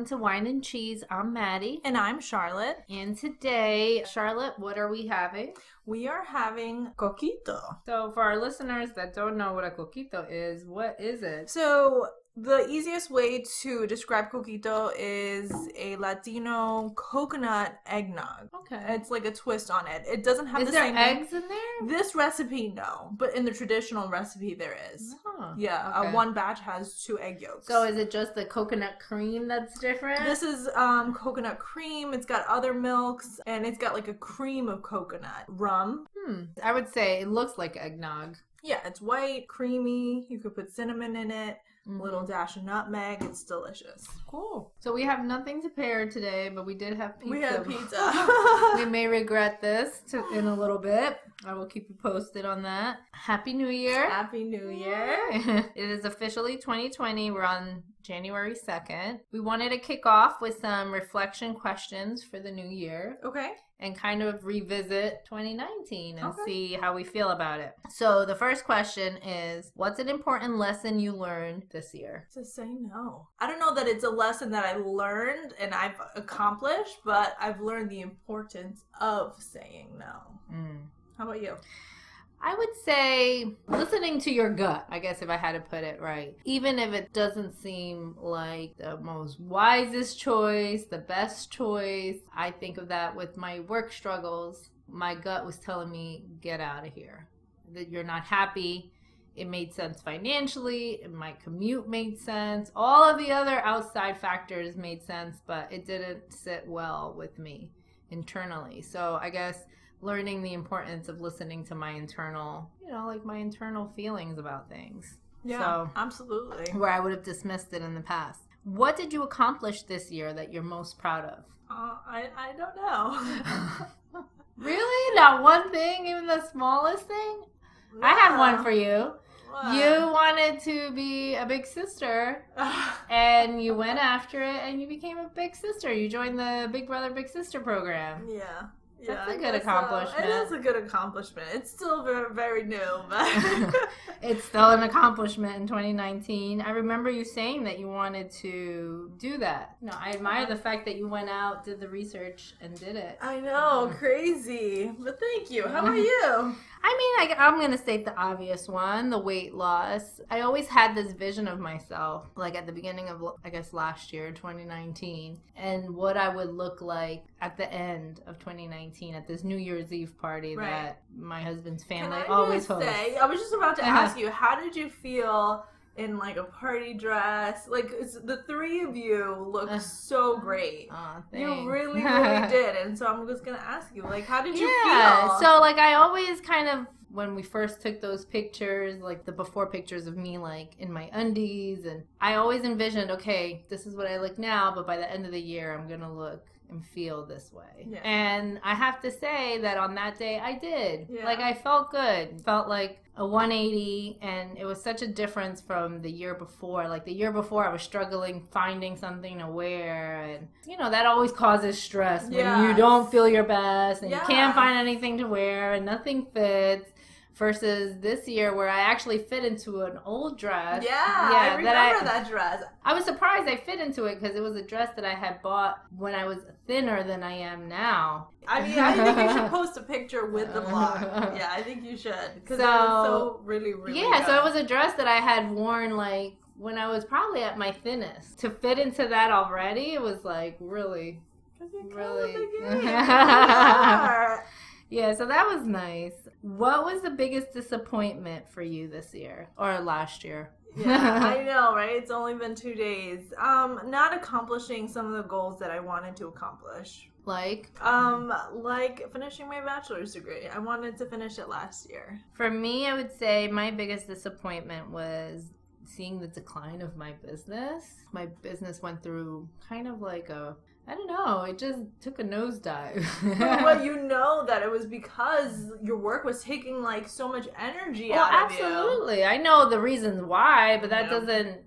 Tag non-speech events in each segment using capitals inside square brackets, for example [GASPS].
welcome to Wine and Cheese. I'm Maddy. And I'm Charlotte. And today, Charlotte, what are we having? We are having coquito. So, for our listeners that don't know what a coquito is, what is it? So, the easiest way to describe coquito is a Latino coconut eggnog. Okay. It's like a twist on it. It doesn't have is the there same eggs in there? This recipe, no, but in the traditional recipe, there is. Huh. Yeah, Okay. uh, one batch has two egg yolks. So, is it just the coconut cream that's different? This is um, coconut cream. It's got other milks, and it's got like a cream of coconut rum. hmm. I would say it looks like eggnog. Yeah, it's white, creamy. You could put cinnamon in it, Mhm. a little dash of nutmeg. It's delicious. Cool. So, we have nothing to pair today, but we did have pizza. We had pizza. [LAUGHS] we may regret this to, in a little bit. I will keep you posted on that. Happy New Year. Happy New Year. [LAUGHS] it is officially 2020. We're on January 2nd. We wanted to kick off with some reflection questions for the new year Okay. and kind of revisit 2019 and Okay. see how we feel about it. So, the first question is What's an important lesson you learned this year? To say no. I don't know that it's a lesson that I learned and I've accomplished, but I've learned the importance of saying no. Mm. How about you? I would say listening to your gut, I guess if I had to put it right. Even if it doesn't seem like the most wisest choice, the best choice, I think of that with my work struggles. My gut was telling me, get out of here. That you're not happy. It made sense financially. My commute made sense. All of the other outside factors made sense, but it didn't sit well with me internally. So I guess learning the importance of listening to my internal, you know, like my internal feelings about things. So- absolutely. Where I would have dismissed it in the past. What did you accomplish this year that you're most proud of? Uh, I, I don't know. [LAUGHS] really? Not one thing, even the smallest thing? I have one for you. What? You wanted to be a big sister [LAUGHS] and you went after it and you became a big sister. You joined the Big Brother Big Sister program. Yeah. Yeah, That's a good so. Uh, accomplishment. It is a good accomplishment. It's still very, very new, but [LAUGHS] [LAUGHS] it's still an accomplishment in 2019. I remember you saying that you wanted to do that. No, I admire the fact that you went out, did the research, and did it. I know, um, crazy. But thank you. How are [LAUGHS] you? I mean, I, I'm going to state the obvious one the weight loss. I always had this vision of myself, like at the beginning of, I guess, last year, 2019, and what I would look like at the end of 2019 at this New Year's Eve party Right. that my husband's family always hosts. say, I was just about to Uh-huh. ask you, how did you feel in like a party dress? Like it's, the three of you look Uh, so great. You really, [LAUGHS] really did. And so I'm just gonna ask you, like, how did you yeah. feel? So like I always kind of when we first took those pictures, like the before pictures of me like in my undies and I always envisioned, okay, this is what I look now, but by the end of the year I'm gonna look and feel this way. Yeah. And I have to say that on that day I did. Yeah. Like I felt good. Felt like a 180 and it was such a difference from the year before. Like the year before I was struggling finding something to wear and you know that always causes stress when you don't feel your best and you can't find anything to wear and nothing fits. Versus this year, where I actually fit into an old dress. yeah, I remember I, that dress. I was surprised I fit into it because it was a dress that I had bought when I was thinner than I am now. I mean, I think you should [LAUGHS] post a picture with the blog. [LAUGHS] Yeah, I think you should because it was So- so really, really. yeah, so it was a dress that I had worn like when I was probably at my thinnest. To fit into that already, it was like really, really- [LAUGHS] killing the game. You are. yeah. So that was nice. What was the biggest disappointment for you this year or last year? yeah, I [LAUGHS] know, right? It's only been two days. Um, not accomplishing some of the goals that I wanted to accomplish. like Um, like finishing my bachelor's degree. I wanted to finish it last year. for me, I would say my biggest disappointment was seeing the decline of my business. My business went through kind of like a I don't know, it just took a nosedive. But [LAUGHS] you know that it was because your work was taking like so much energy Well, out of you. absolutely. I know the reasons why, but that Yeah. doesn't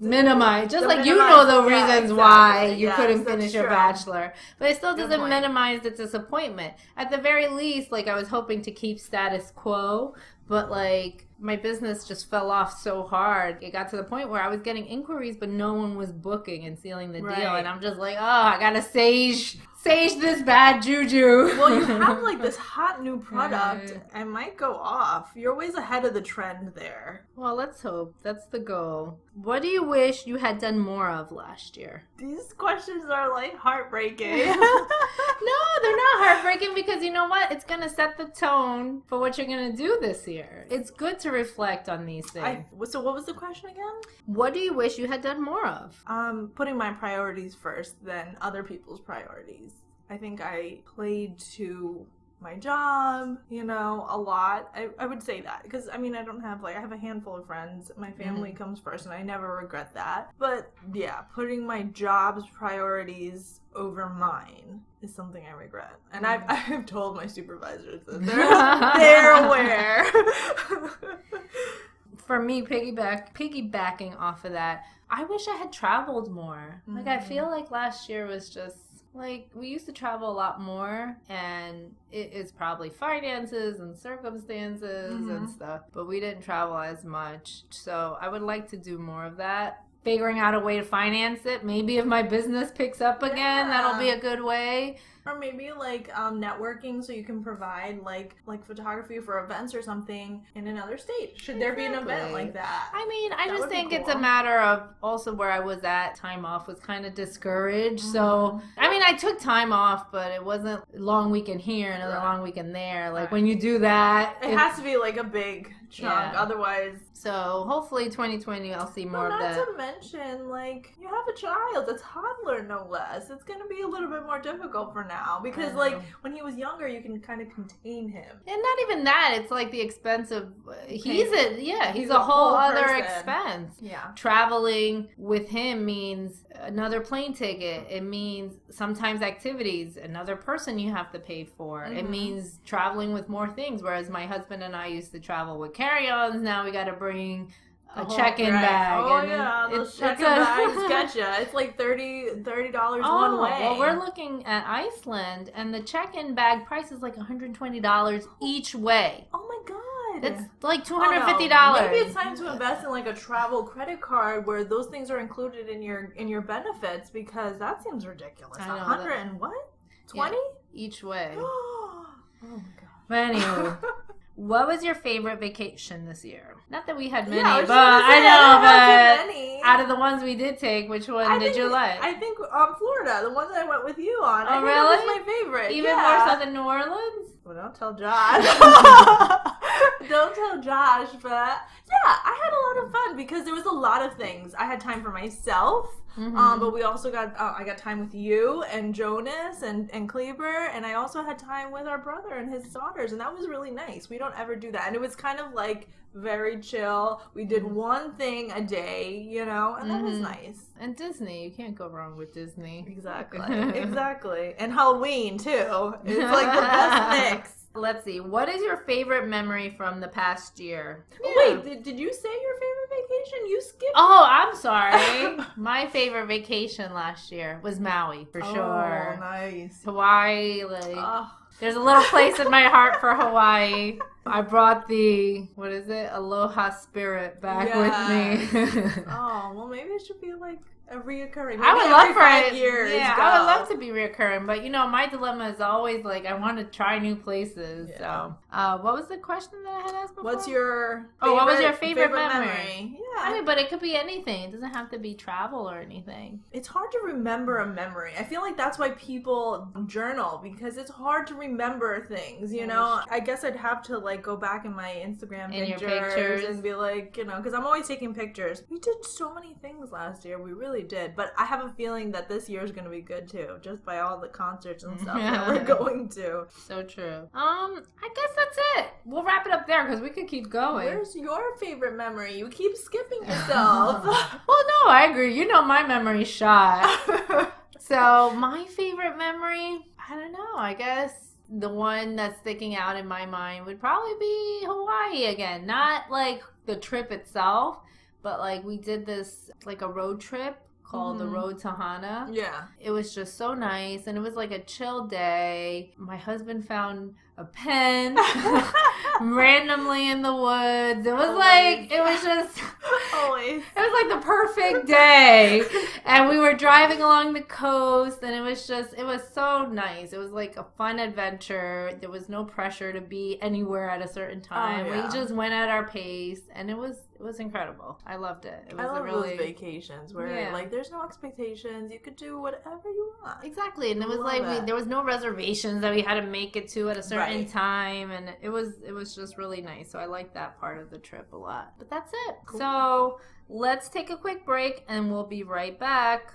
minimize. Just The like you know the yeah, reasons exactly. why you Yes, couldn't finish your bachelor, but it still doesn't minimize the disappointment. At the very least, like I was hoping to keep status quo, but like my business just fell off so hard. It got to the point where I was getting inquiries, but no one was booking and sealing the deal. And I'm just like, oh, I gotta sage, sage this bad juju. Well, you have like this [LAUGHS] hot new product. Right. I might go off. You're always ahead of the trend there. well, let's hope. That's the goal. What do you wish you had done more of last year? These questions are like heartbreaking. [LAUGHS] No, they're not heartbreaking because you know what? It's gonna set the tone for what you're gonna do this year. It's good to reflect on these things. I, so what was the question again? What do you wish you had done more of? Um, putting my priorities first than other people's priorities. I think I played to my job, you know, a lot. I, I would say that because I mean, I don't have like, I have a handful of friends. My family comes first, and I never regret that. But yeah, putting my job's priorities over mine is something I regret. And I've, I've told my supervisors that [LAUGHS] they're, they're aware. [LAUGHS] For me, piggyback piggybacking off of that, I wish I had traveled more. Like I Mhm. feel like last year was just like we used to travel a lot more and it is probably finances and circumstances and Mhm. stuff but we didn't travel as much so i would like to do more of that figuring out a way to finance it maybe if my business picks up again that'll be a good way or maybe like um, networking so you can provide like like photography for events or something in another state should there be an event like that I mean, I That just think it's a matter of also where I was at. Time off was kind of discouraged. So, Mhm. I mean, I took time off, but it wasn't long weekend here, another Right. long weekend there. Like Right. when you do that, it it- has to be like a big chunk Yeah. otherwise so hopefully 2020 I'll see more well, of not to mention like you have a child a toddler no less it's gonna be a little bit more difficult for now because like when he was younger you can kind of contain him And not even that. It's like the expense of he's a yeah he's, He's a, a whole, whole other person. expense. yeah traveling with him means another plane ticket. It means sometimes activities, another person you have to pay for. It Mhm. means traveling with more things. Whereas my husband and I used to travel with carry-ons. Now we got to bring a whole- check-in right. bag. oh and yeah those it's- check-in a- bags [LAUGHS] getcha it's like 30 dollars Oh, one way well, we're looking at Iceland, and the check-in bag price is like $120 each way. oh my god It's like Oh, no. $250. Maybe it's time to invest in like a travel credit card where those things are included in your in your benefits because that seems ridiculous. A hundred and what? Twenty? each way. [GASPS] oh my god. But anyway. [LAUGHS] What was your favorite vacation this year? Not that we had many, Yeah, I but I know, don't but out of the ones we did take, which one I did think, you like? I think um, Florida, the one that I went with you on. I Oh, think that was really? my favorite. Even yeah. more so than New Orleans? Well, don't tell Josh. [LAUGHS] don't tell Josh, but yeah, I had a lot of fun because there was a lot of things. I had time for myself. Mhm. Um, but we also got uh, I got time with you and Jonas and and Kleber, and I also had time with our brother and his daughters, and that was really nice. We don't ever do that, and it was kind of like very chill. We did one thing a day, you know, and that was Mhm. nice. and Disney, you can't go wrong with Disney. Exactly, [LAUGHS] exactly, and Halloween too. It's like the best [LAUGHS] mix. Let's see. What is your favorite memory from the past year? Yeah. Wait, did, did you say your favorite vacation? You skipped. Oh, I'm sorry. [LAUGHS] My favorite vacation last year was Maui, for sure. Oh, nice. Hawaii, like Oh, There's a little place in my heart for Hawaii. I brought the what is it? Aloha spirit back with me. [LAUGHS] oh, well, maybe it should be like a reoccurring. I would love for five it. Years, yeah, go. I would love to be reoccurring, but you know, my dilemma is always like I want to try new places. Yeah. So, uh, what was the question that I had asked before? What's your Oh, what was your favorite memory? Yeah, I mean, but it could be anything. It doesn't have to be travel or anything. it's hard to remember a memory. I feel like that's why people journal because it's hard to remember things. You know, I guess I'd have to like go back in my Instagram In pictures, pictures. and be like, you know, because I'm always taking pictures. We did so many things last year. We really did. But I have a feeling that this year is going to be good too, just by all the concerts and stuff that we're [LAUGHS] going to. So true. Um, I guess that's it. We'll wrap it up there because we could keep going. Where's your favorite memory? You keep skipping [LAUGHS] yourself. [LAUGHS] well, no, I agree. You know my memory's shot. So my favorite memory, I don't know. I guess the one that's sticking out in my mind would probably be Hawaii again. Not like the trip itself, but like we did this like a road trip called the Mhm. Road to Hana. yeah. It was just so nice and it was like a chill day. My husband found a pen [LAUGHS] randomly in the woods. It was oh Always. like it was just [LAUGHS] Always. [LAUGHS] it was like the perfect day. And we were driving along the coast and it was just it was so nice. It was like a fun adventure. There was no pressure to be anywhere at a certain oh, time. yeah. We just went at our pace and it was it was incredible. I loved it. It was I love a really those vacations where Yeah. like there's no expectations. You could do whatever you want. Exactly, and it was Love like we, there was no reservations that we had to make it to at a certain Right. time, and it was it was just really nice. So I like that part of the trip a lot. But that's it. Cool. So let's take a quick break, and we'll be right back.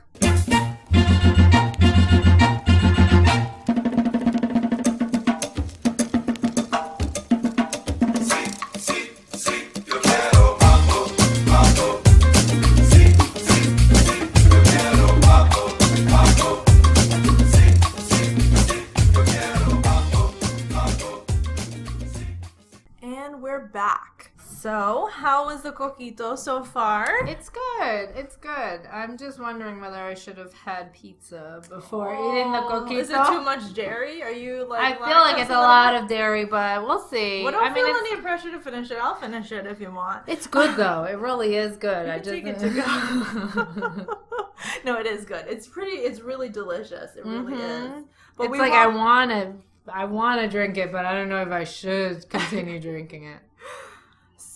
Back. So, how was the coquito so far? It's good. It's good. I'm just wondering whether I should have had pizza before eating the Oh, coquito. Is it too much dairy? Are you like? I feel like it's a lot of dairy, but we'll see. Well, don't I mean, feel it's, any pressure to finish it. I'll finish it if you want. it's good though. It really is good. I just take it to go. [LAUGHS] no, it is good. It's pretty. It's really delicious. It really Mhm. is. But it's like I want- want to, I want to drink it, but I don't know if I should continue drinking it.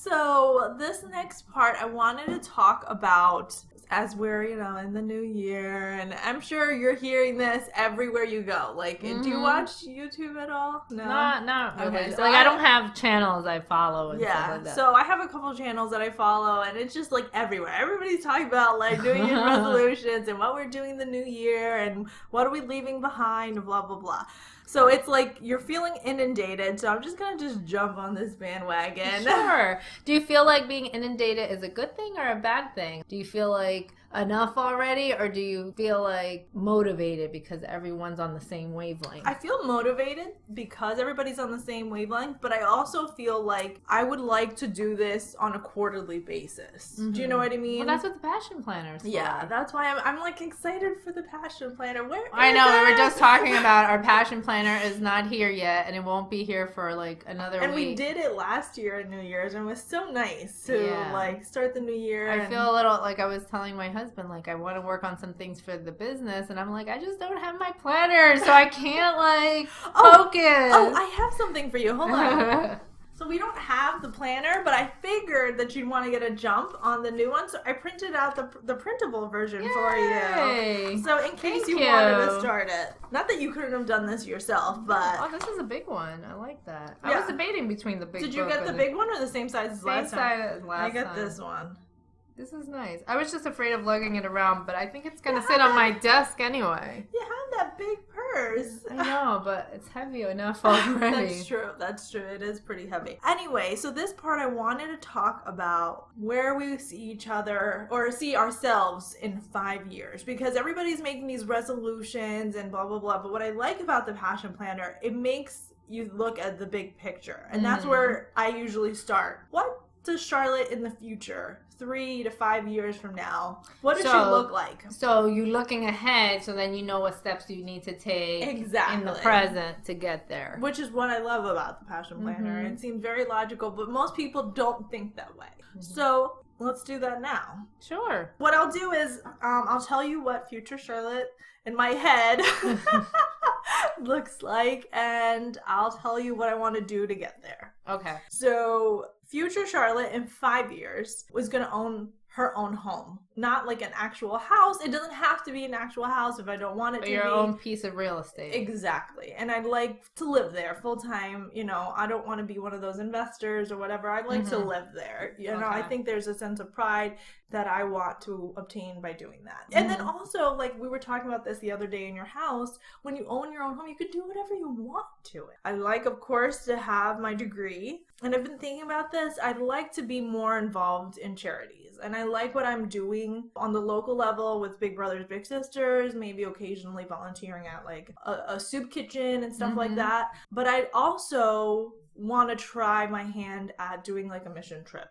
So this next part, I wanted to talk about as we're you know in the new year, and I'm sure you're hearing this everywhere you go. Like, do you Mhm. watch YouTube at all? No. Not, not really. Okay, so like I, I- don't have channels I follow and stuff Yeah, like that. so I have a couple channels that I follow, and it's just like everywhere. Everybody's talking about like New Year's [LAUGHS] resolutions and what we're doing the new year and what are we leaving behind, blah blah blah. So it's like you're feeling inundated. So I'm just gonna just jump on this bandwagon. Sure. Do you feel like being inundated is a good thing or a bad thing? Do you feel like enough already, or do you feel like motivated because everyone's on the same wavelength? I feel motivated because everybody's on the same wavelength, but I also feel like I would like to do this on a quarterly basis. Do you know mm-hmm. what I mean? well, that's what the passion planner is. yeah, for. that's why I'm, I'm like excited for the passion planner. Where I know. We were just talking [LAUGHS] about our passion planner is not here yet, and it won't be here for like another and week. we did it last year at New Year's, and it was so nice to Yeah. like start the new year. I and- feel a little like I was telling my husband, like I want to work on some things for the business, and I'm like, I just don't have my planner, so I can't like [LAUGHS] Oh, focus. Oh, I have something for you. Hold on. [LAUGHS] so we don't have the planner, but I figured that you'd want to get a jump on the new one, so I printed out the the printable version for you. Yay. So in case Thank you, wanted to start it, not that you couldn't have done this yourself, but Oh, this is a big one. I like that. I was debating between the big. did you get the big one or the same size as Same last time? size as last I got time. this one. This is nice. I was just afraid of lugging it around, but I think it's gonna Yeah, sit on I- my desk anyway. [LAUGHS] You have that big purse. I know, but it's heavy enough [LAUGHS] already. That's true. That's true. It is pretty heavy. Anyway, so this part I wanted to talk about where we see each other or see ourselves in five years because everybody's making these resolutions and blah blah blah. But what I like about the passion planner, it makes you look at the big picture, and that's Mhm. where I usually start. What does Charlotte in the future, three to five years from now, what does she look like? So you're looking ahead, so then you know what steps you need to take exactly in the present to get there. Which is what I love about the passion planner. Mhm. It seems very logical, but most people don't think that way. Mm-hmm. So let's do that now. Sure. What I'll do is um, I'll tell you what future Charlotte in my head [LAUGHS] [LAUGHS] looks like, and I'll tell you what I want to do to get there. Okay. So, future Charlotte in five years was going to own her own home, not like an actual house. It doesn't have to be an actual house if I don't want it But to your be. own piece of real estate. Exactly. And I'd like to live there full time. You know, I don't want to be one of those investors or whatever. I'd like to Mhm. live there. You know, I think there's a sense of pride that I want to obtain by doing that. And then Mhm. also, like we were talking about this the other day in your house, when you own your own home, you can do whatever you want to it. I like, of course, to have my degree. And I've been thinking about this. I'd like to be more involved in charities. And I like what I'm doing on the local level with Big Brothers Big Sisters, maybe occasionally volunteering at like a, a soup kitchen and stuff like Mhm. that. But I also want to try my hand at doing like a mission trip.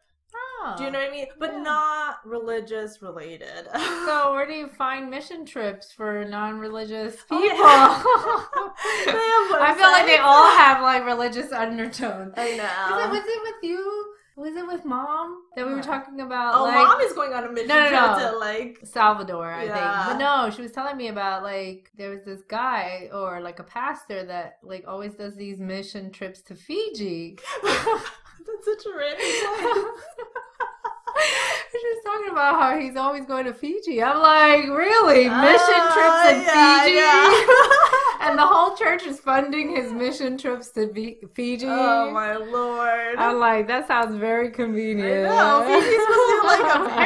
Oh. Do you know what I mean? But Yeah. not religious related. So [LAUGHS] where do you find mission trips for non-religious Oh, people? [LAUGHS] yeah. I feel like they all have like religious undertones. I Was it, know. was it with you? Was it with mom that we were talking about? Oh, like, mom is going on a mission No, no, trip no. to like. Salvador, I Yeah. think. But no, she was telling me about like there was this guy or like a pastor that like always does these mission trips to Fiji. [LAUGHS] That's such a random place. She was talking about how he's always going to Fiji. I'm like, really? Mission Ah, trips in yeah, Fiji? yeah. [LAUGHS] [LAUGHS] and the whole church is funding his mission trips to Fiji. oh my lord. I'm like, that sounds very convenient. I know. Fiji's supposed to be like a [LAUGHS]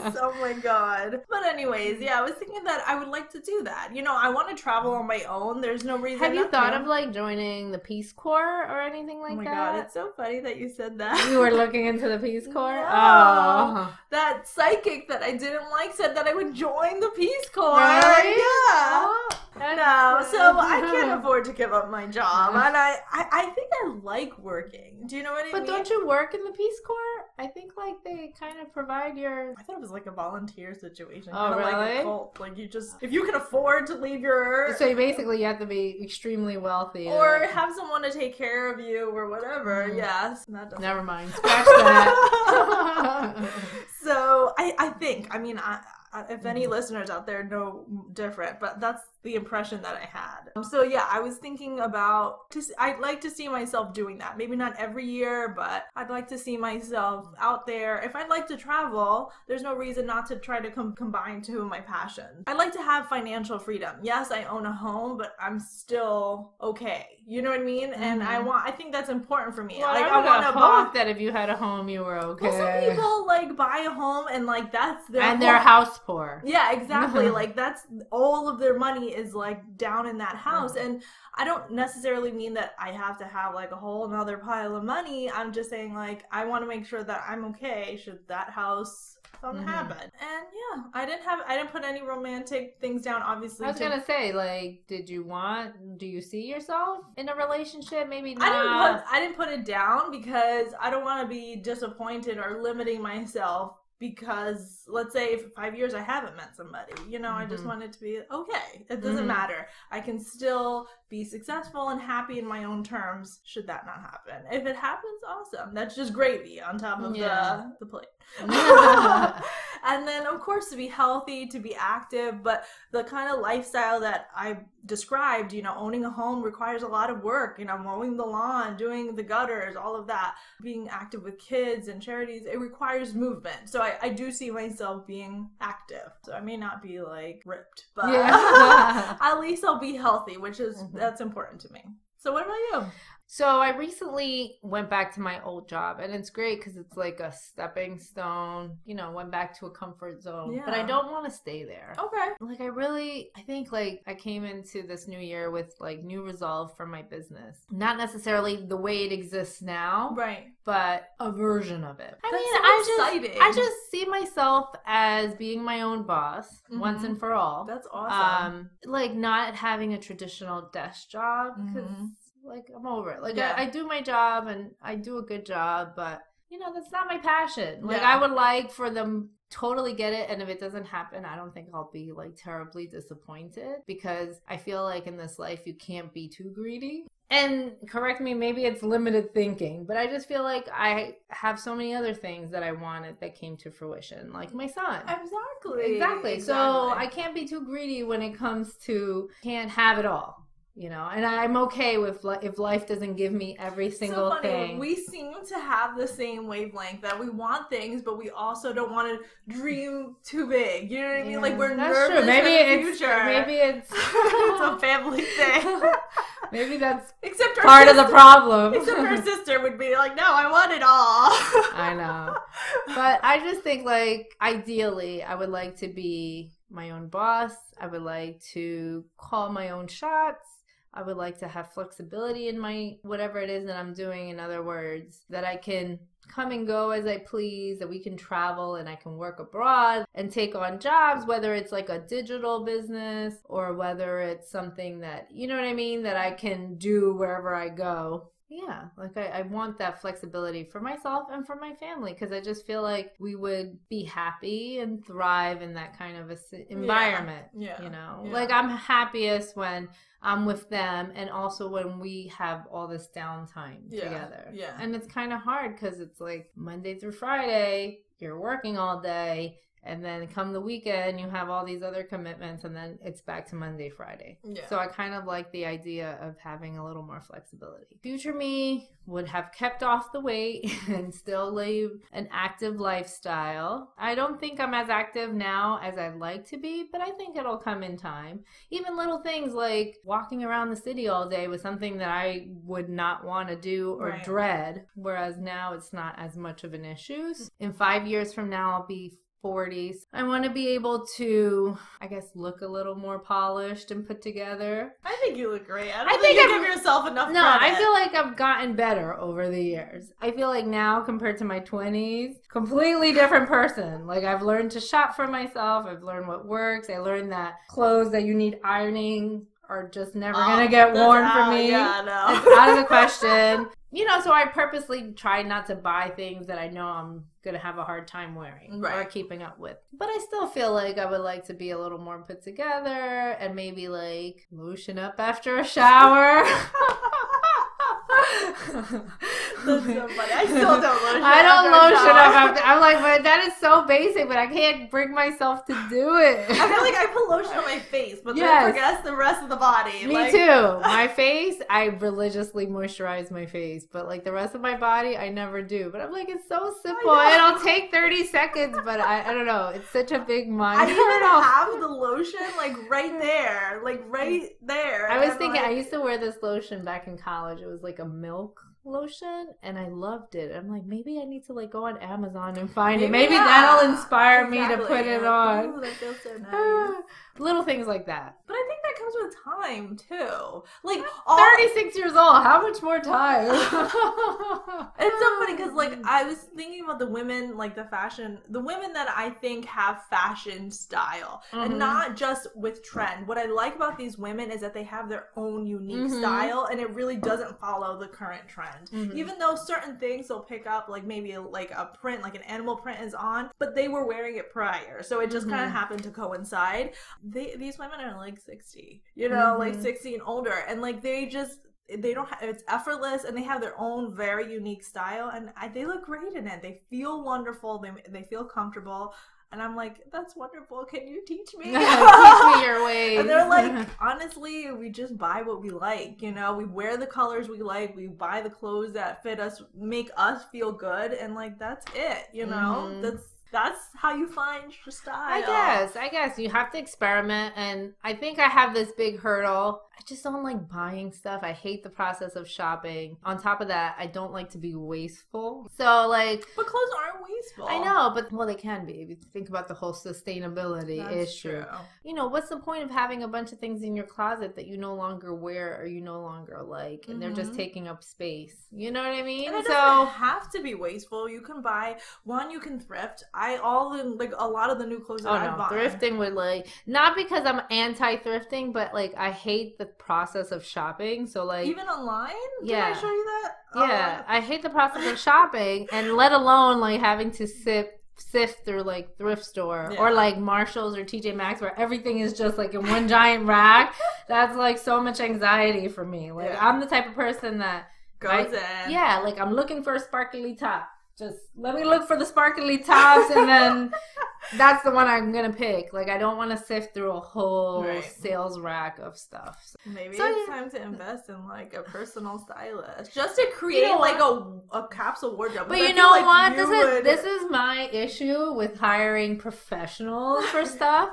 paradise. Oh my god. But anyways, yeah, I was thinking that I would like to do that. You know, I want to travel on my own. There's no reason. Have you thought to. of like joining the Peace Corps or anything like that? oh my that? god, it's so funny that you said that. you were looking into the Peace [LAUGHS] Corps? No. Oh. that psychic that I didn't like said that I would join the Peace Corps. Really? Yeah. Oh, No, so. I can't afford to give up my job, and I, I, I think I like working. Do you know what I But mean? don't you work in the Peace Corps? I think like they kind of provide your. I thought it was like a volunteer situation. Oh, kinda Like really? a cult. Like you just, if you can afford to leave your, So you basically you have to be extremely wealthy. or have someone to take care of you or whatever. Mhm. Yes, that. Never mind. [LAUGHS] Scratch that. [LAUGHS] so I, I think, I mean, I, I, if any Mm-hmm. listeners out there know different, but that's the impression that I had. Um, so yeah, I was thinking about. Just, I'd like to see myself doing that. Maybe not every year, but I'd like to see myself out there. If I'd like to travel, there's no reason not to try to com- combine two of my passions. I'd like to have financial freedom. Yes, I own a home, but I'm still okay. You know what I mean? And I Mhm. want. I think that's important for me. well, like I I want to buy. that if you had a home, you were okay. Well, some people like buy a home and like that's their and they're house poor. Yeah, exactly. [LAUGHS] Like that's all of their money is like down in that house. And I don't necessarily mean that I have to have like a whole another pile of money. I'm just saying like I want to make sure that I'm okay should that house something Mhm. happen. And yeah, I didn't have I didn't put any romantic things down obviously. I was to- gonna say, like, did you want? Do you see yourself in a relationship? Maybe I didn't not. put I didn't put it down because I don't want to be disappointed or limiting myself because let's say if five years I haven't met somebody, you know, I just Mhm. want it to be okay. It doesn't Mhm. matter. I can still be successful and happy in my own terms. Should that not happen? If it happens, awesome. That's just gravy on top of Yeah. the the plate. [LAUGHS] [LAUGHS] and then of course to be healthy, to be active, but the kind of lifestyle that I described, you know, owning a home requires a lot of work, you know, mowing the lawn, doing the gutters, all of that, being active with kids and charities, it requires movement. So I, I do see myself being active. So I may not be like ripped, but Yeah. [LAUGHS] at least I'll be healthy, which is Mhm. That's important to me. So what about you? So I recently went back to my old job, and it's great because it's like a stepping stone. You know, went back to a comfort zone, but I don't want to stay there. Okay. Like I really, I think like I came into this new year with like new resolve for my business. Not necessarily the way it exists now, Right. but a version of it. I That's mean, so I just. I just see myself as being my own boss once Mhm. and for all. That's awesome. Um, like not having a traditional desk job because Mhm. Like I'm over it. Like Yeah. I, I do my job and I do a good job, but you know that's not my passion. Like. I would like for them totally get it and if it doesn't happen i don't think i'll be like terribly disappointed because i feel like in this life you can't be too greedy and correct me maybe it's limited thinking but i just feel like i have so many other things that i wanted that came to fruition like my son exactly. Exactly. So I can't be too greedy when it comes to can't have it all, you know. And I'm okay with li- if life doesn't give me every single so funny. thing. We seem to have the same wavelength that we want things, but we also don't want to dream too big. You know what I mean? Like we're nervous true. Maybe the it's future. maybe it's [LAUGHS] it's a family [LAUGHS] thing. [LAUGHS] maybe that's Except our part of the problem. Except her sister would be like, "No, I want it all." I know. But I just think like ideally I would like to be my own boss. I would like to call my own shots. I would like to have flexibility in my whatever it is that I'm doing in other words that I can come and go as I please, that we can travel and I can work abroad and take on jobs whether it's like a digital business or whether it's something that you know what I mean? That I can do wherever I go Yeah, like I, I want that flexibility for myself and for my family because I just feel like we would be happy and thrive in that kind of a environment. Yeah, You know, yeah. like I'm happiest when I'm with them and also when we have all this downtime Yeah, together. yeah. And it's kind of hard because it's like Monday through Friday, you're working all day. And then come the weekend, you have all these other commitments, and then it's back to Monday, Friday. Yeah. So I kind of like the idea of having a little more flexibility. Future me would have kept off the weight [LAUGHS] and still live an active lifestyle. I don't think I'm as active now as I'd like to be, but I think it'll come in time. Even little things like walking around the city all day was something that I would not want to do or Right. dread, whereas now it's not as much of an issue. In five years from now, I'll be 40s. I want to be able to, I guess, look a little more polished and put together. I think you look great. I don't I think, think you I'm- give yourself enough No, credit. I feel like I've gotten better over the years. I feel like now compared to my 20s, completely different person. Like I've learned to shop for myself. I've learned what works. I learned that clothes that you need ironing are just never Oh, going to get worn out- for me. Yeah, no. It's out of the question. [LAUGHS] You know, so I purposely try not to buy things that I know I'm going to have a hard time wearing or keeping up with. But I still feel like I would like to be a little more put together and maybe like lotion up after a shower. [LAUGHS] [LAUGHS] That's so funny. I still don't lotion [LAUGHS] I don't lotion up after. I'm like, but that is so basic, but I can't bring myself to do it. I feel like I put lotion on my face, but Yes. then forgets the rest of the body. Me like, too. [LAUGHS] My face, I religiously moisturize my face, but like the rest of my body, I never do. But I'm like, it's so simple. It'll take 30 seconds, but I, I don't know. It's such a big mind. I even have the lotion like right [LAUGHS] there, like right there. I was and, thinking, I used to wear this lotion back in college. It was like a milk lotion, and I loved it. I'm like, maybe I need to like go on Amazon and find it. Maybe yeah, that'll inspire me to exactly. put it on. Ooh, that feels so ah. nice. Little things like that. But I think that comes with time too. Like all 36 years old. How much more time? [LAUGHS] It's so funny because like [LAUGHS] I was thinking about the women, like the fashion, the women that I think have fashion style, Mhm. and not just with trend. What I like about these women is that they have their own unique Mhm. style, and it really doesn't follow the current trend. Mhm. Even though certain things they'll pick up, like maybe like a print, like an animal print is on, but they were wearing it prior, so it just kind of happened to coincide. They these women are like sixty, you know, like Mhm. sixty and older, and like they just they don't have it's effortless and they have their own very unique style and I, they look great in it they feel wonderful they, they feel comfortable and i'm like that's wonderful can you teach me [LAUGHS] Teach me [LAUGHS] your ways. and they're like [LAUGHS] honestly we just buy what we like you know we wear the colors we like we buy the clothes that fit us make us feel good and like that's it you know Mhm. that's that's how you find your style I guess, I guess you have to experiment, and I think I have this big hurdle. I just don't like buying stuff. I hate the process of shopping. On top of that, I don't like to be wasteful. So, like, but clothes aren't wasteful I know, but well, they can be. If you think about the whole sustainability that's issue. true You know, what's the point of having a bunch of things in your closet that you no longer wear or you no longer like, and they're just Mhm. taking up space? You know what I mean? And it so. doesn't have to be wasteful. You can buy one. You can thrift. I all the like a lot of the new clothes that Oh I no, bought. thrifting would like not because I'm anti-thrifting, but like I hate the process of shopping. So like, even online. Did Yeah. I show you that? Oh, yeah, Oh, I hate the process of shopping, and let alone like having to sip sift through like thrift store Yeah. or like Marshalls or TJ Maxx where everything is just like in one giant rack. [LAUGHS] That's like so much anxiety for me. Like Yeah. I'm the type of person that goes I- in. yeah, like I'm looking for a sparkly top. Just let me look for the sparkly tops and then [LAUGHS] that's the one I'm gonna pick. Like I don't want to sift through a whole Right. sales rack of stuff. So. Maybe So, it's yeah. time to [LAUGHS] invest in like a personal stylist, just to create know like a, a capsule wardrobe. But you know like what? you This is this is my issue with hiring professionals for [LAUGHS] stuff.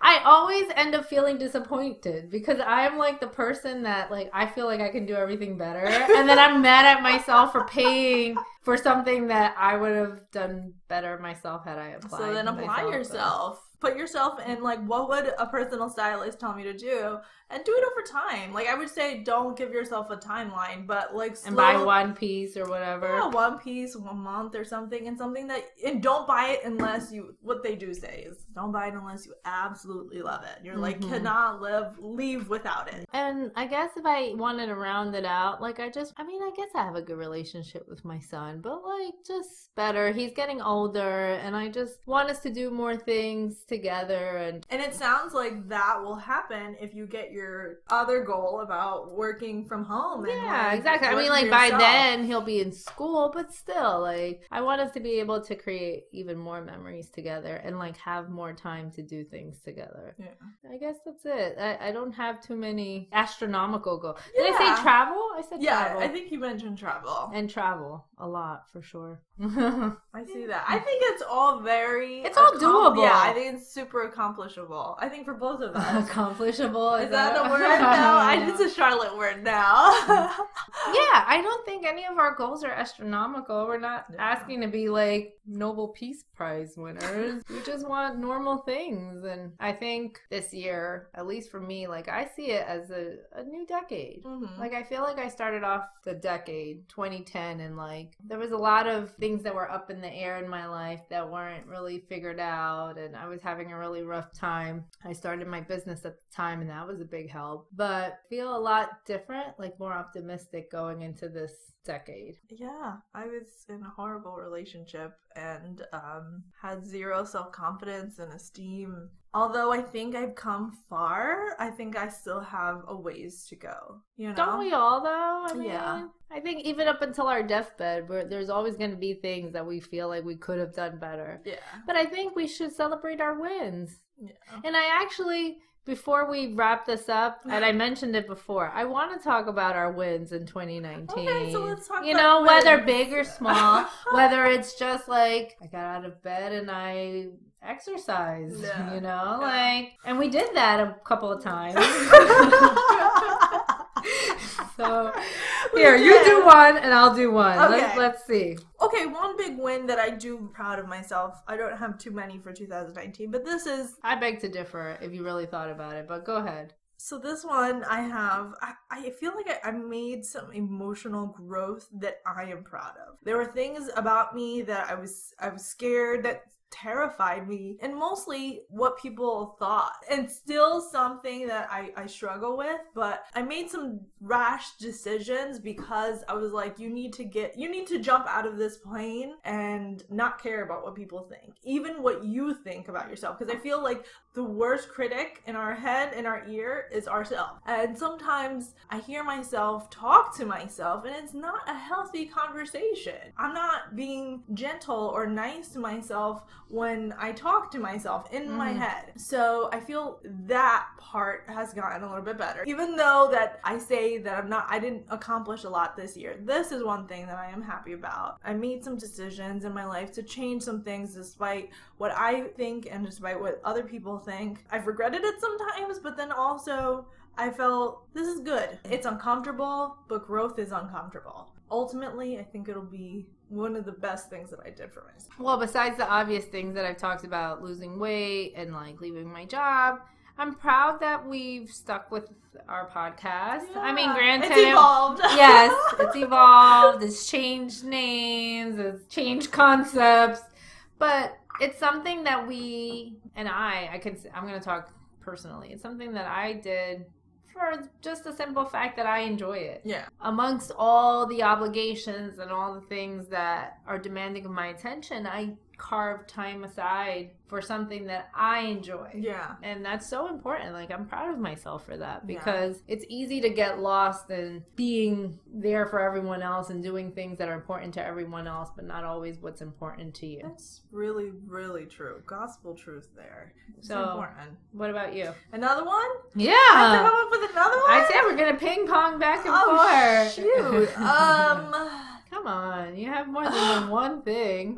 I always end up feeling disappointed because I'm like the person that like I feel like I can do everything better, and then I'm mad at myself for paying for something that I would have done better myself had I applied. So then apply yourself. put yourself in like what would a personal stylist tell me to do and do it over time. Like I would say, don't give yourself a timeline, but like and buy one piece or whatever. yeah, one piece, one month or something, and something that and don't buy it unless you. What they do say is don't buy it unless you absolutely love it. You're like Mhm. cannot live leave without it. And I guess if I wanted to round it out, like I just, I mean, I guess I have a good relationship with my son, but like just better. He's getting older, and I just want us to do more things together. And And it sounds like that will happen if you get your other goal about working from home. Yeah, like, exactly. I mean, like by yourself. then he'll be in school, but still, like I want us to be able to create even more memories together and like have more time to do things together. Yeah. I guess that's it. I, I don't have too many astronomical goals. Did I say travel? I said Yeah, travel. I think you mentioned travel. and travel a lot for sure. [LAUGHS] I see that. I think it's all very. It's all doable. Yeah, I think it's super accomplishable. I think for both of us. [LAUGHS] Accomplishable. Is that a word? No, I, it's a Charlotte word now. Yeah, [LAUGHS] I don't think any of our goals are astronomical. We're not No. asking to be like Nobel Peace Prize winners. [LAUGHS] we just want normal things. And I think this year, at least for me, like I see it as a, a new decade. Mhm. Like I feel like I started off the decade 2010 and like there was a lot of things that were up in the air in my life that weren't really figured out and I was having a really rough time. I started my business at the time and that was a big help. But feel a lot different, like more optimistic going into this decade. Yeah, I was in a horrible relationship and um, had zero self confidence and esteem. Although I think I've come far, I think I still have a ways to go. You know? Don't we all though? I mean, Yeah. I think even up until our deathbed, where there's always going to be things that we feel like we could have done better. Yeah. But I think we should celebrate our wins. Yeah. And I actually, before we wrap this up, [SIGHS] and I mentioned it before, I want to talk about our wins in 2019. Okay, so let's talk You know, whether big or small, [LAUGHS] whether it's just like I got out of bed and I exercised, Yeah. you know, Yeah. like, and we did that a couple of times. [LAUGHS] [LAUGHS] so [LAUGHS] here, you do one and I'll do one. Let's Okay. let's see. Okay, one big win that I do proud of myself. I don't have too many for 2019, but this is I beg to differ if you really thought about it, but go ahead. so this one I have I, I feel like I, I made some emotional growth that I am proud of. There were things about me that I was I was scared that terrified me and mostly what people thought and still something that I, I struggle with but i made some rash decisions because i was like you need to get you need to jump out of this plane and not care about what people think even what you think about yourself. Because i feel like the worst critic in our head in our ear is ourselves. And sometimes i hear myself talk to myself and it's not a healthy conversation. I'm not being gentle or nice to myself when i talk to myself in my Mhm. head. So i feel that part has gotten a little bit better. Even though that i say that i'm not i didn't accomplish a lot this year this is one thing that i am happy about. I made some decisions in my life to change some things despite what i think and despite what other people think i've regretted it sometimes but then also i felt this is good it's uncomfortable but growth is uncomfortable ultimately i think it'll be one of the best things that i did for myself Well, besides the obvious things that I've talked about, losing weight and like leaving my job, I'm proud that we've stuck with our podcast. I mean, Yeah. granted, it's evolved [LAUGHS] yes, it's evolved, it's changed names, it's changed concepts, but it's something that we and I, I can, I'm going to talk personally. It's something that I did for just the simple fact that I enjoy it yeah amongst all the obligations and all the things that are demanding of my attention, I carve time aside for something that I enjoy. yeah And that's so important. Like, I'm proud of myself for that Yeah. because it's easy to get lost in being there for everyone else and doing things that are important to everyone else, but not always what's important to you. That's really, really true. Gospel truth there. It's So- important. What about you? Another one? Yeah. I have to Yeah. come up with another one? I said we're going to ping pong back and oh, forth. shoot. [LAUGHS] um, Come on. You have more than one [LAUGHS] thing.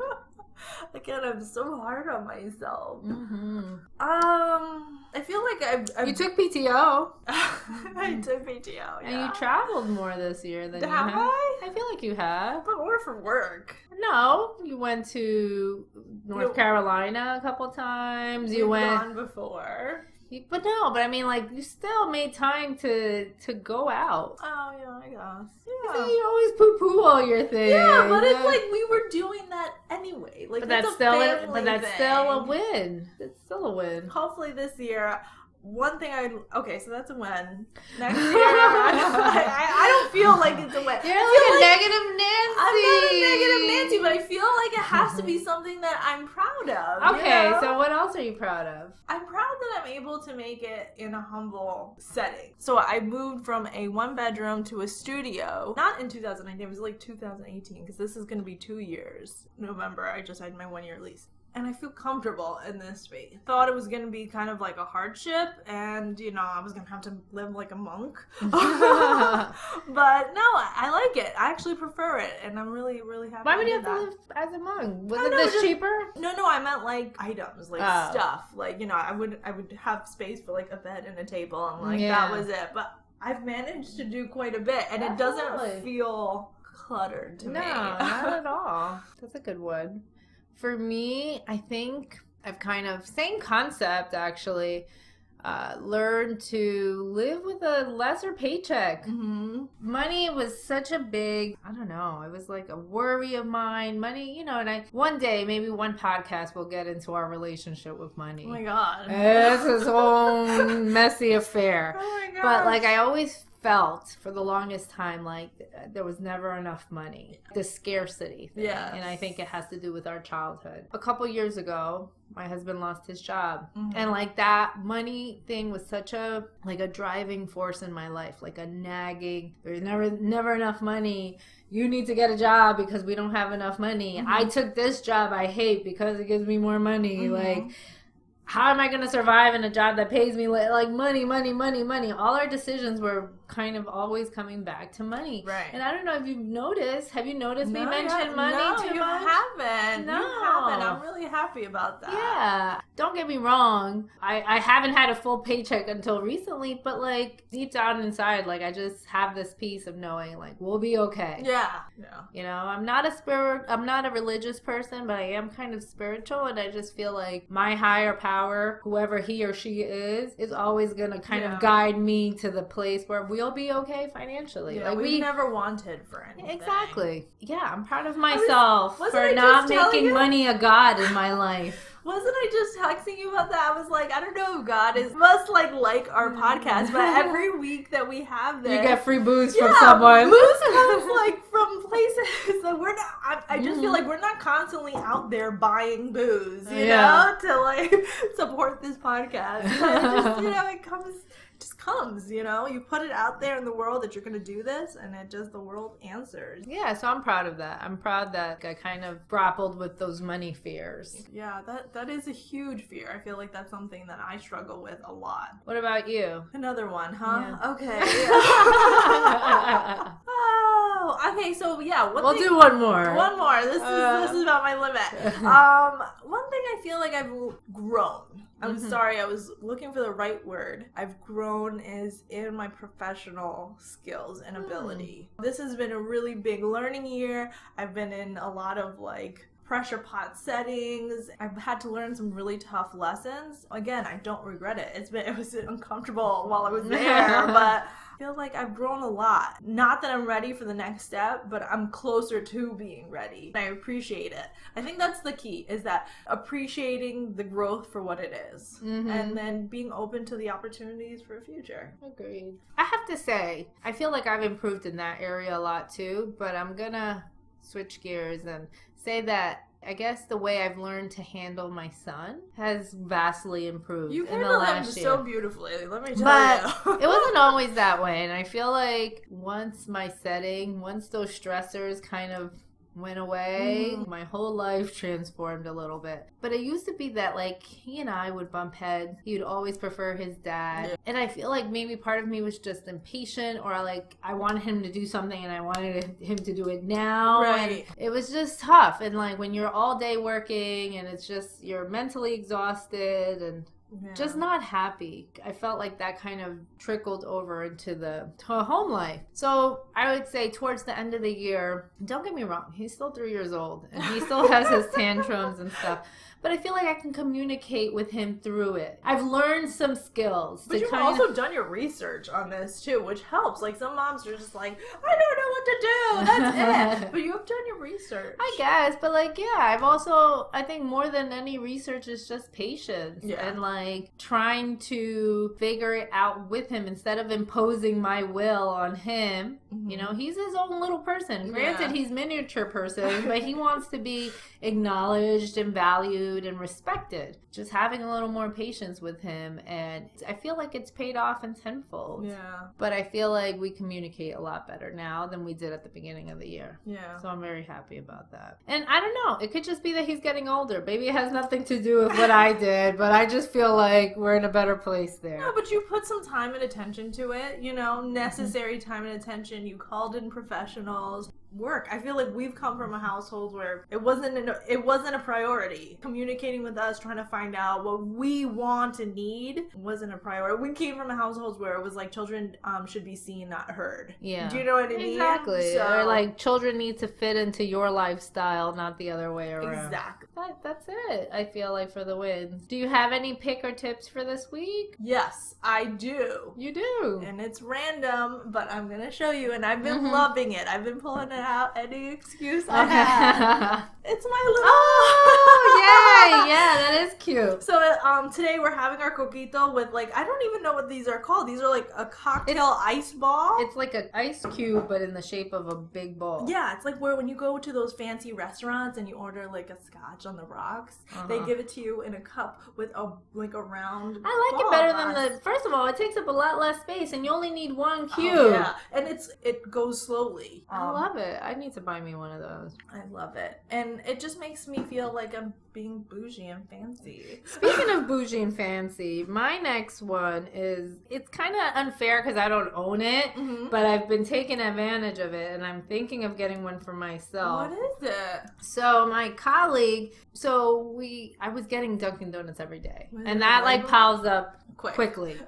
[LAUGHS] Again, I'm so hard on myself. hmm Um, I feel like I've, I've You took PTO [LAUGHS] I took PTO, yeah. and you traveled more this year than you Have have. I? I feel like you have. But more for work. No, you went to North You- Carolina a couple times. You went, gone before. You- but no, but I mean, like you still made time to to go out. Oh yeah, I guess. So Yeah. You always poo poo all your things. Yeah, but it's like we were doing that anyway. Like but that's, that's a still, a, but that's thing. still a win. It's still a win. Hopefully this year. One thing I okay, so that's a win. [LAUGHS] Next year, [LAUGHS] I, I, I don't feel like it's a win. You're I like a negative Nancy. I'm not I feel like it has to be mm-hmm. something that I'm proud of. you Okay, know? so what else are you proud of? I'm proud that I'm able to make it in a humble setting. So I moved from a one bedroom to a studio, not in 2019, it was like 2018, because this is going to be two years. November, I just had my one year lease. And I feel comfortable in this space. Thought it was going to be kind of like a hardship, and you know, I was going to have to live like a monk. [LAUGHS] [LAUGHS] but no, I like it. I actually prefer it, and I'm really, really happy. Why would you have to live as a monk? Was it know, this just- cheaper? No, no, I meant like items, like Oh. stuff. Like you know, I would I would have space for like a bed and a table, and like Yeah. that was it. But I've managed to do quite a bit, and it doesn't feel cluttered to no, me. No, not at [LAUGHS] all. That's a good one. For me, I think I've kind of same concept actually. Uh, learned to live with a lesser paycheck. hmm Money was such a big, I don't know, it was like a worry of mine. Money, you know, and I one day, maybe one podcast will get into our relationship with money. Oh my god. it's his own messy affair. [LAUGHS] Oh my god. But like I always felt for the longest time like there was never enough money. The scarcity. Yeah. And I think it has to do with our childhood. A couple years ago, my husband lost his job. Mhm. And like that money thing was such a like a driving force in my life, like a nagging, there's never never enough money. You need to get a job because we don't have enough money. Mhm. I took this job I hate because it gives me more money. Mhm. Like how am I going to survive in a job that pays me li- like money, money, money, money? All our decisions were kind of always coming back to money. Right. And I don't know if you've noticed. Have you noticed we No, mentioned yeah, money no, too you much? haven't. No. You haven't. I'm really happy about that. Yeah. Don't get me wrong. I, I haven't had a full paycheck until recently, but like deep down inside, like I just have this peace of knowing like we'll be okay. Yeah. Yeah. You know, I'm not a spirit I'm not a religious person, but I am kind of spiritual and I just feel like my higher power, whoever he or she is, is always gonna kind Yeah. of guide me to the place where we'll be okay financially. Yeah, like we never wanted for anything. Exactly. Yeah, I'm proud of myself wasn't for not making you? money a god in my life. [LAUGHS] Wasn't I just texting you about that? I was like, I don't know, if God is must like like our podcast, but every [LAUGHS] week that we have this, You get free booze yeah, from someone. Booze comes [LAUGHS] like from places that we're not. I, I just feel Mhm. like we're not constantly out there buying booze, you Yeah. know, to like support this podcast. Just you know, it comes. Just comes, you know. You put it out there in the world that you're going to do this, and it just the world answers. Yeah, so I'm proud of that. I'm proud that I kind of grappled with those money fears. Yeah, that that is a huge fear. I feel like that's something that I struggle with a lot. What about you? Another one, huh? Yeah. [LAUGHS] Okay. [LAUGHS] oh, okay. So yeah, we'll thing, do one more. one more. This is Uh. this is about my limit. [LAUGHS] Um, one thing I feel like I've grown. I'm Mhm. sorry, I was looking for the right word. I've grown is in my professional skills and Hmm. ability. This has been a really big learning year. I've been in a lot of like pressure pot settings. I've had to learn some really tough lessons. Again, I don't regret it. It's been [LAUGHS] it was uncomfortable while I was [LAUGHS] there, but feel like I've grown a lot. Not that I'm ready for the next step, but I'm closer to being ready. I appreciate it. I think that's the key is that appreciating the growth for what it is, Mhm. and then being open to the opportunities for the future. Agreed. I have to say, I feel like I've improved in that area a lot too, but I'm gonna switch gears and say that I guess the way I've learned to handle my son has vastly improved You in the handle him so beautifully. Let me tell But you. [LAUGHS] it wasn't [LAUGHS] always that way, and I feel like once my setting, once those stressors kind of went away, Mhm. my whole life transformed a little bit. But it used to be that like he and I would bump heads. He would always prefer his dad. Yeah. And I feel like maybe part of me was just impatient or like I wanted him to do something and I wanted him to do it now. Right. And it was just tough. And like when you're all day working and it's just you're mentally exhausted and Yeah. just not happy. I felt like that kind of trickled over into the home life. So I would say towards the end of the year, don't get me wrong, he's still three years old and he still has his [LAUGHS] tantrums and stuff. But I feel like I can communicate with him through it. I've learned some skills But you've also of. done your research on this too, which helps. Like some moms are just like, I don't know what to do. That's [LAUGHS] it. But you have done your research. I guess, but like, yeah, I've also, I think more than any research is just patience Yeah. and like trying to figure it out with him instead of imposing my will on him. You mm-hmm. know, he's his own little person. Granted, Yeah. he's miniature person, [LAUGHS] but he wants to be acknowledged and valued and respected. Just having a little more patience with him, and I feel like it's paid off in tenfold. Yeah. But I feel like we communicate a lot better now than we did at the beginning of the year. Yeah. So I'm very happy about that. And I don't know, it could just be that he's getting older. Maybe it has nothing to do with what I [LAUGHS] did, but I just feel like we're in a better place there. No, but you put some time and attention to it, you know, necessary time and attention. You called in professionals. Work. I feel like we've come from a household where it wasn't an, it wasn't a priority. Communicating with us, trying to find out what we want and need wasn't a priority. We came from a household where it was like children um, should be seen, not heard. Yeah. Do you know what I mean? Exactly. So- Or like children need to fit into your lifestyle, not the other way around. exactly. That, that's it, I feel like, for the wins. Do you have any pick or tips for this week? Yes, I do. You do. And it's random, but I'm gonna show you, and I've been Mhm. loving it. I've been pulling it out any excuse I have. [LAUGHS] It's my little. oh, yay! [LAUGHS] Yeah, that is cute. So um, today we're having our coquito with like I don't even know what these are called. These are like a cocktail ice ball. It's like an ice cube, but in the shape of a big ball. yeah, it's like where when you go to those fancy restaurants and you order like a scotch on the rocks, they Uh-huh. give it to you in a cup with a like a round. I like it better than the. First of all, it takes up a lot less space, and you only need one cube. yeah, and it's it goes slowly. I Um, love it. I need to buy me one of those. I love it, and it just makes me feel like I'm being bougie and fancy. Speaking of [LAUGHS] bougie and fancy, my next one is it's kind of unfair because I don't own it, Mhm. but I've been taking advantage of it, and I'm thinking of getting one for myself. What is it? So my colleague, so we, I was getting Dunkin' Donuts every day, and that like piles up Quick. quickly. [LAUGHS]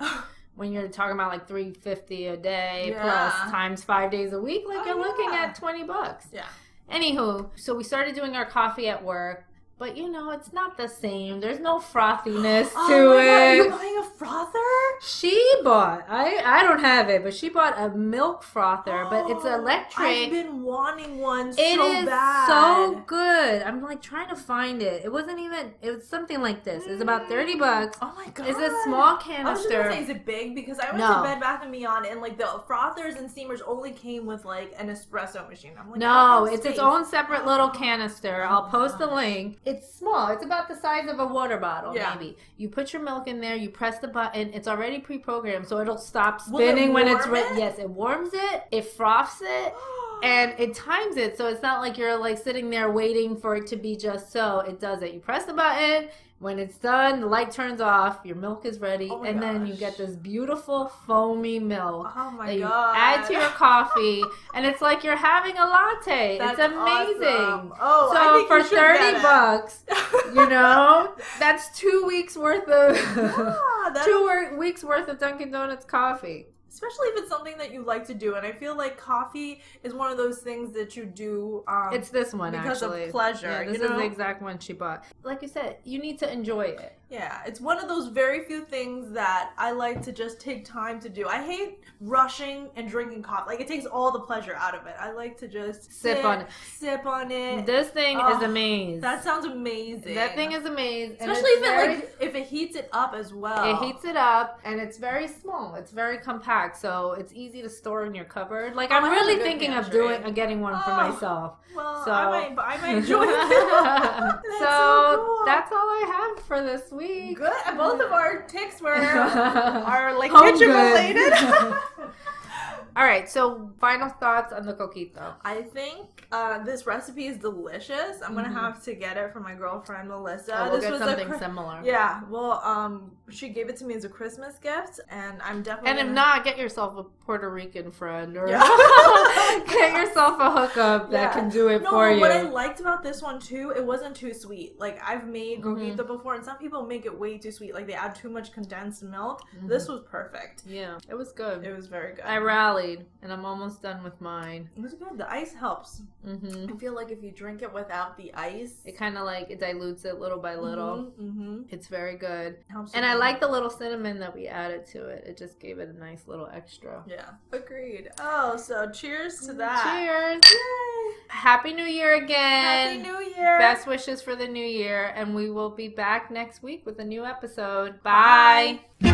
when you're talking about like 350 a day Yeah. plus times five days a week like Oh, you're looking at 20 bucks Yeah. anywho so we started doing our coffee at work but you know it's not the same there's no frothiness Oh to my God, it you're buying a frother? she bought i i don't have it but she bought a milk frother but it's Oh, electric I've been wanting one It so is bad. so good. I'm like trying to find it. It wasn't even. It was something like this. It's about mm. thirty bucks. Oh my god! It's a small canister. I was just gonna say, is it big? Because I went No. to Bed Bath and Beyond, and like the frothers and steamers only came with like an espresso machine. I'm like, No, don't have it's its own separate little canister. Oh I'll post the link. It's small. It's about the size of a water bottle, Yeah. maybe. You put your milk in there. You press the button. It's already pre-programmed, so it'll stop Will it spinning when it's warm re- it? yes. It warms it. It froths it. [GASPS] And it times it, so it's not like you're like sitting there waiting for it to be just so. It does it. You press the button. When it's done, the light turns off. Your milk is ready, Oh and then you get this beautiful foamy milk oh my that you god! add to your coffee, [LAUGHS] and it's like you're having a latte. That's it's amazing. awesome. Oh, I so think for you should thirty bucks, you know, [LAUGHS] that's two weeks worth of Yeah, [LAUGHS] two weeks worth of Dunkin' Donuts coffee. Especially if it's something that you like to do. And I feel like coffee is one of those things that you do. Um, It's this one because of pleasure, Yeah, this you is the exact one she bought. Like you said, you need to enjoy it. Yeah, it's one of those very few things that I like to just take time to do. I hate rushing and drinking coffee. Like it takes all the pleasure out of it. I like to just Sip sit, on it. Sip on it. This thing is Oh, amazing. that sounds amazing. that thing is amazing. especially if it very- like if it heats it up as well. It heats it up and it's very small. It's very compact, so it's easy to store in your cupboard. Like Oh, I'm really thinking of doing of getting one for Oh. myself. Well, So- I might, I might enjoy it. [LAUGHS] That's so so cool. that's all I have for this week. good. Both of our ticks were [LAUGHS] are like kitchen related. [LAUGHS] All right, so final thoughts on the coquito. I think uh, this recipe is delicious. I'm gonna Mhm. have to get it from my girlfriend Melissa. Oh, we'll this get was something similar. Yeah, well, um, she gave it to me as a Christmas gift, and I'm definitely. And if gonna- not, get yourself a Puerto Rican friend or Yeah. [LAUGHS] get [LAUGHS] yourself a hookup that Yeah. can do it no, for you. what I liked about this one too, it wasn't too sweet. Like I've made Mhm. coquito before, and some people make it way too sweet. Like they add too much condensed milk. Mhm. This was perfect. yeah, it was good. It was very good. I rallied, and I'm almost done with mine. It was good. The ice helps. hmm I feel like if you drink it without the ice, It kind of like it dilutes it little by little. hmm It's very good, helps. and I like the little cinnamon that we added to it. It just gave it a nice little extra. Yeah, agreed. Oh, so cheers to that. Cheers! Yay! Happy New Year again! Happy New Year. Best wishes for the new year, and we will be back next week with a new episode. Bye. Bye.